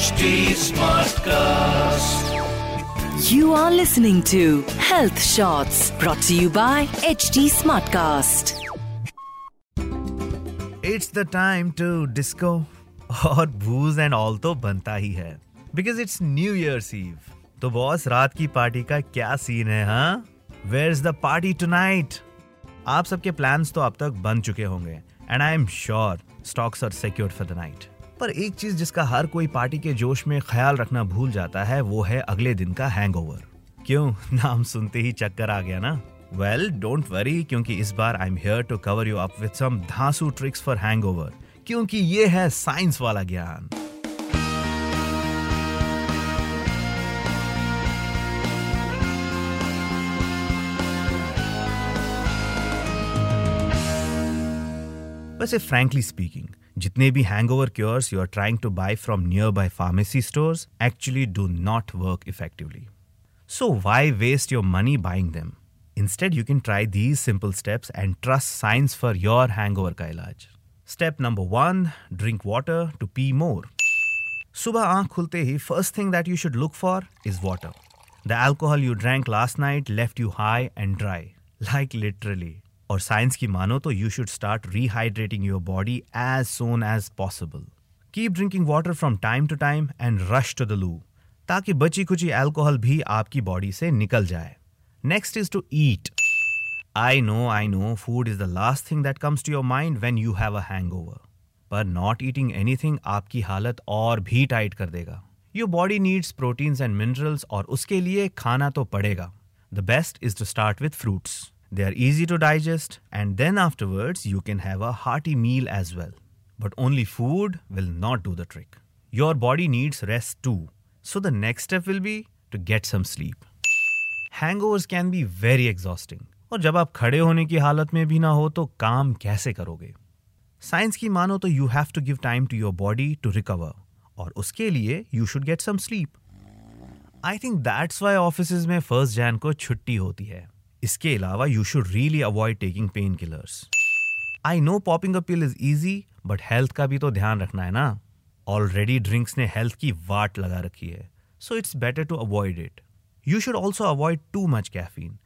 Smartcast. You are listening to Health Shots brought to you by HD Smartcast. It's the time to disco और booze and all तो बनता ही है। Because it's new year's eve तो boss रात की party का क्या सीन है हाँ? Where is the party tonight आप सबके प्लान्स तो अब तक बन चुके होंगे। And I am sure stocks are secured for the night पर एक चीज़ जिसका हर कोई पार्टी के जोश में ख्याल रखना भूल जाता है, वो है अगले दिन का हैंगओवर क्यों? नाम सुनते ही चक्कर आ गया ना? वेल डोंट वरी क्योंकि इस बार I am here to cover you up with some धांसू tricks for hangover क्योंकि ये है साइंस वाला ज्ञान। वैसे फ्रैंकली स्पीकिंग जितने भी hangover cures you are trying to buy from nearby pharmacy stores actually do not work effectively so why waste your money buying them Instead, you can try these simple steps and trust science for your hangover ka ilaj. Step number one drink water to pee more. Subah aankh khulte hi, first thing that you should look for is water. The alcohol you drank last night left you high and dry, like literally. और science की मानो तो you should start rehydrating your body as soon as possible keep drinking water from time to time and rush to the loo ताकि बची खुची alcohol भी आपकी body से निकल जाए। Next is to eat I know I know food is the last thing that comes to your mind when you have a hang पर not eating anything आपकी हालत और भी टाइट कर देगा। Your body needs proteins and minerals और उसके लिए खाना तो पड़ेगा। The best is to start with fruits They are easy to digest, and then afterwards you can have a hearty meal as well. But only food will not do the trick. Your body needs rest too. So the next step will be to get some sleep. Hangovers can be very exhausting और जब आप खड़े होने की हालत में भी ना हो तो काम कैसे करोगे साइंस की मानो तो you have to give time to your body to recover और उसके लिए you should get some sleep I think that's why office में फर्स्ट जैन को छुट्टी होती है इसके अलावा you should really avoid taking pain killers I know popping a pill is easy but health का भी तो ध्यान रखना है ना। ऑलरेडी ड्रिंक्स ने हेल्थ की वाट लगा रखी है। So it's better to avoid it you should also avoid too much caffeine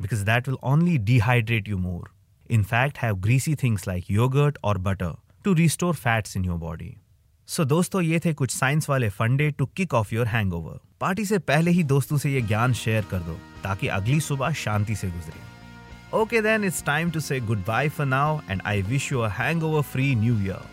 because that will only dehydrate you more in fact have greasy things like yoghurt और butter to restore fats in your body so so, दोस्तों ये थे कुछ science वाले फंडे to kick off your hangover party से पहले ही दोस्तों से ये ज्ञान शेयर कर दो ताकि अगली सुबह शांति से गुजरे okay then it's time to say goodbye for now and I wish you a hangover free new year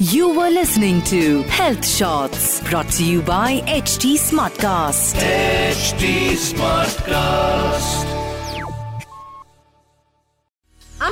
you You were listening to Health Shots brought to you by HT Smartcast. HD Smartcast.